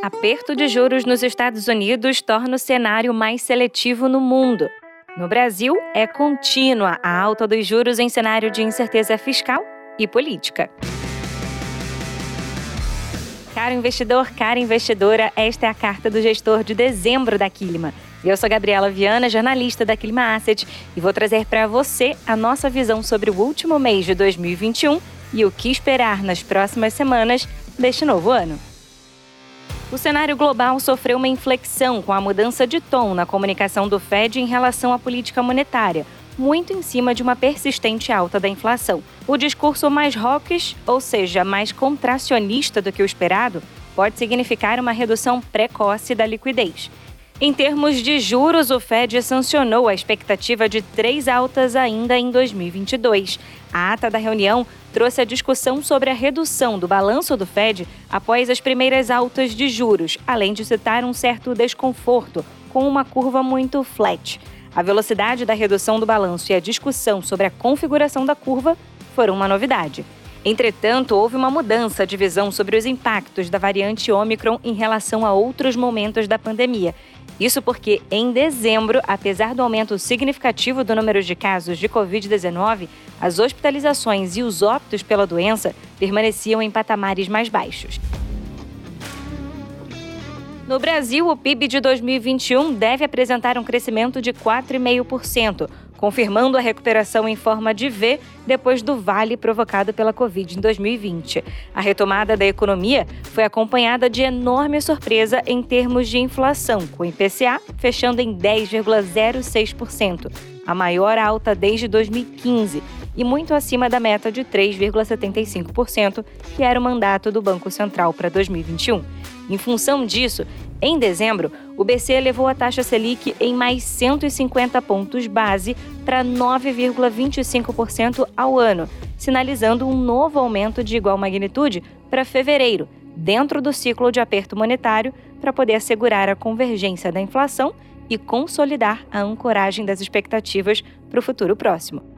Aperto de juros nos Estados Unidos torna o cenário mais seletivo no mundo. No Brasil, é contínua a alta dos juros em cenário de incerteza fiscal e política. Caro investidor, cara investidora, esta é a carta do gestor de dezembro da Quilima. Eu sou Gabriela Viana, jornalista da Quilima Asset, e vou trazer para você a nossa visão sobre o último mês de 2021 e o que esperar nas próximas semanas deste novo ano. O cenário global sofreu uma inflexão com a mudança de tom na comunicação do Fed em relação à política monetária, muito em cima de uma persistente alta da inflação. O discurso mais hawkish, ou seja, mais contracionista do que o esperado, pode significar uma redução precoce da liquidez. Em termos de juros, o Fed sancionou a expectativa de três altas ainda em 2022. A ata da reunião trouxe a discussão sobre a redução do balanço do Fed após as primeiras altas de juros, além de citar um certo desconforto com uma curva muito flat. A velocidade da redução do balanço e a discussão sobre a configuração da curva foram uma novidade. Entretanto, houve uma mudança de visão sobre os impactos da variante Omicron em relação a outros momentos da pandemia isso porque, em dezembro, apesar do aumento significativo do número de casos de Covid-19, as hospitalizações e os óbitos pela doença permaneciam em patamares mais baixos. No Brasil, o PIB de 2021 deve apresentar um crescimento de 4,5%, confirmando a recuperação em forma de V depois do vale provocado pela Covid em 2020. A retomada da economia foi acompanhada de enorme surpresa em termos de inflação, com o IPCA fechando em 10,06%, a maior alta desde 2015 e muito acima da meta de 3,75%, que era o mandato do Banco Central para 2021. Em função disso, em dezembro, o BC elevou a taxa Selic em mais 150 pontos base para 9,25% ao ano, sinalizando um novo aumento de igual magnitude para fevereiro, dentro do ciclo de aperto monetário, para poder assegurar a convergência da inflação e consolidar a ancoragem das expectativas para o futuro próximo.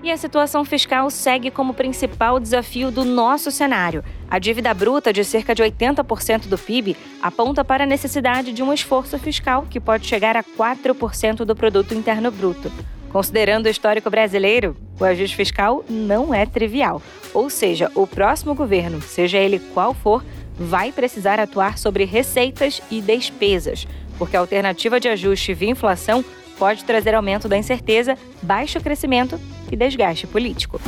E a situação fiscal segue como principal desafio do nosso cenário. A dívida bruta, de cerca de 80% do PIB, aponta para a necessidade de um esforço fiscal que pode chegar a 4% do produto interno bruto. Considerando o histórico brasileiro, o ajuste fiscal não é trivial. Ou seja, o próximo governo, seja ele qual for, vai precisar atuar sobre receitas e despesas, porque a alternativa de ajuste via inflação pode trazer aumento da incerteza, baixo crescimento e desgaste político.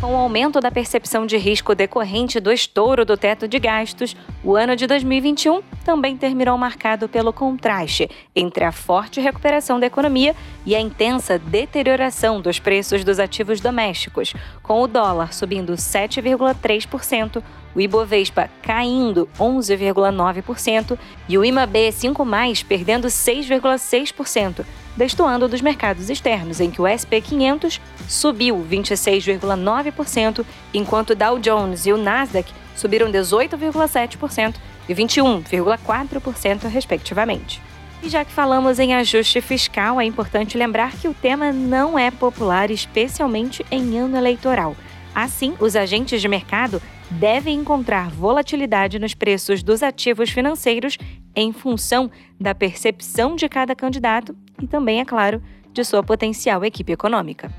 Com o aumento da percepção de risco decorrente do estouro do teto de gastos, o ano de 2021 também terminou marcado pelo contraste entre a forte recuperação da economia e a intensa deterioração dos preços dos ativos domésticos, com o dólar subindo 7,3%, o Ibovespa caindo 11,9% e o IMAB5+, perdendo 6,6%, destoando dos mercados externos, em que o SP 500 subiu 26,9%, enquanto o Dow Jones e o Nasdaq subiram 18,7% e 21,4%, respectivamente. E já que falamos em ajuste fiscal, é importante lembrar que o tema não é popular, especialmente em ano eleitoral. Assim, os agentes de mercado devem encontrar volatilidade nos preços dos ativos financeiros em função da percepção de cada candidato e também, é claro, de sua potencial equipe econômica.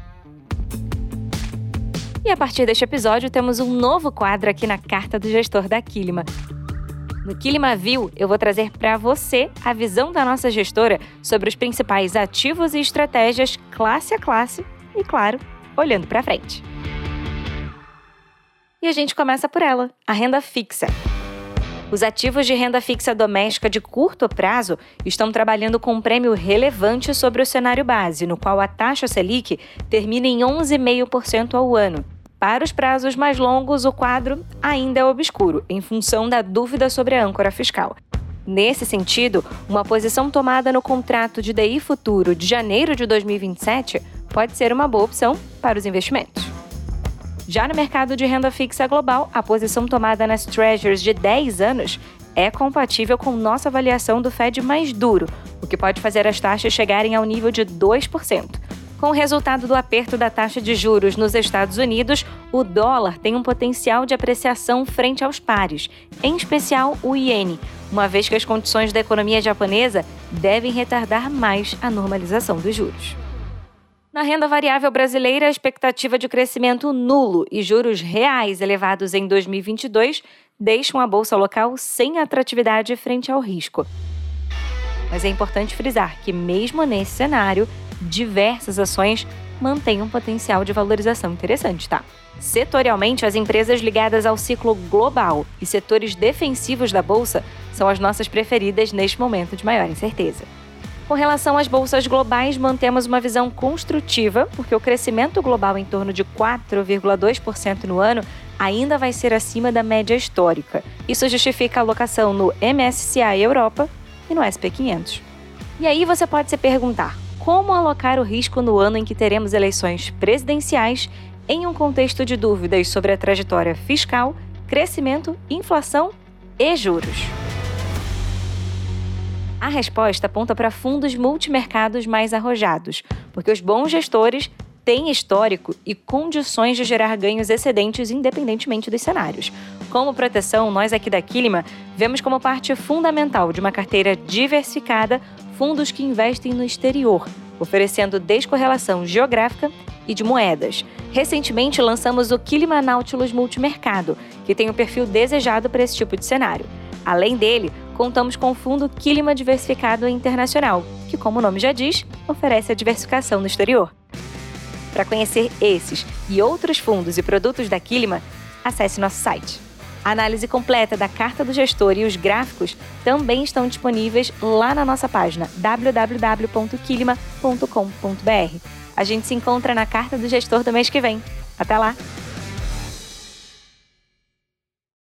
E a partir deste episódio, temos um novo quadro aqui na Carta do Gestor da Quilima. No Quilima View, eu vou trazer para você a visão da nossa gestora sobre os principais ativos e estratégias classe a classe e, claro, olhando para frente. E a gente começa por ela, a renda fixa. Os ativos de renda fixa doméstica de curto prazo estão trabalhando com um prêmio relevante sobre o cenário base, no qual a taxa Selic termina em 11,5% ao ano. Para os prazos mais longos, o quadro ainda é obscuro, em função da dúvida sobre a âncora fiscal. Nesse sentido, uma posição tomada no contrato de DI futuro de janeiro de 2027 pode ser uma boa opção para os investimentos. Já no mercado de renda fixa global, a posição tomada nas Treasuries de 10 anos é compatível com nossa avaliação do Fed mais duro, o que pode fazer as taxas chegarem ao nível de 2%. Com o resultado do aperto da taxa de juros nos Estados Unidos, o dólar tem um potencial de apreciação frente aos pares, em especial o iene, uma vez que as condições da economia japonesa devem retardar mais a normalização dos juros. Na renda variável brasileira, a expectativa de crescimento nulo e juros reais elevados em 2022 deixam a bolsa local sem atratividade frente ao risco. Mas é importante frisar que, mesmo nesse cenário, diversas ações mantêm um potencial de valorização interessante, tá? Setorialmente, as empresas ligadas ao ciclo global e setores defensivos da bolsa são as nossas preferidas neste momento de maior incerteza. Com relação às bolsas globais, mantemos uma visão construtiva, porque o crescimento global em torno de 4,2% no ano ainda vai ser acima da média histórica. Isso justifica a alocação no MSCI Europa e no SP500. E aí você pode se perguntar: como alocar o risco no ano em que teremos eleições presidenciais em um contexto de dúvidas sobre a trajetória fiscal, crescimento, inflação e juros? A resposta aponta para fundos multimercados mais arrojados, porque os bons gestores têm histórico e condições de gerar ganhos excedentes independentemente dos cenários. Como proteção, nós aqui da Quilima vemos como parte fundamental de uma carteira diversificada fundos que investem no exterior, oferecendo descorrelação geográfica e de moedas. Recentemente lançamos o Quilima Nautilus Multimercado, que tem o perfil desejado para esse tipo de cenário. Além dele, contamos com o fundo Quilima Diversificado Internacional, que, como o nome já diz, oferece a diversificação no exterior. Para conhecer esses e outros fundos e produtos da Quilima, acesse nosso site. A análise completa da carta do gestor e os gráficos também estão disponíveis lá na nossa página www.quilima.com.br. A gente se encontra na carta do gestor do mês que vem. Até lá!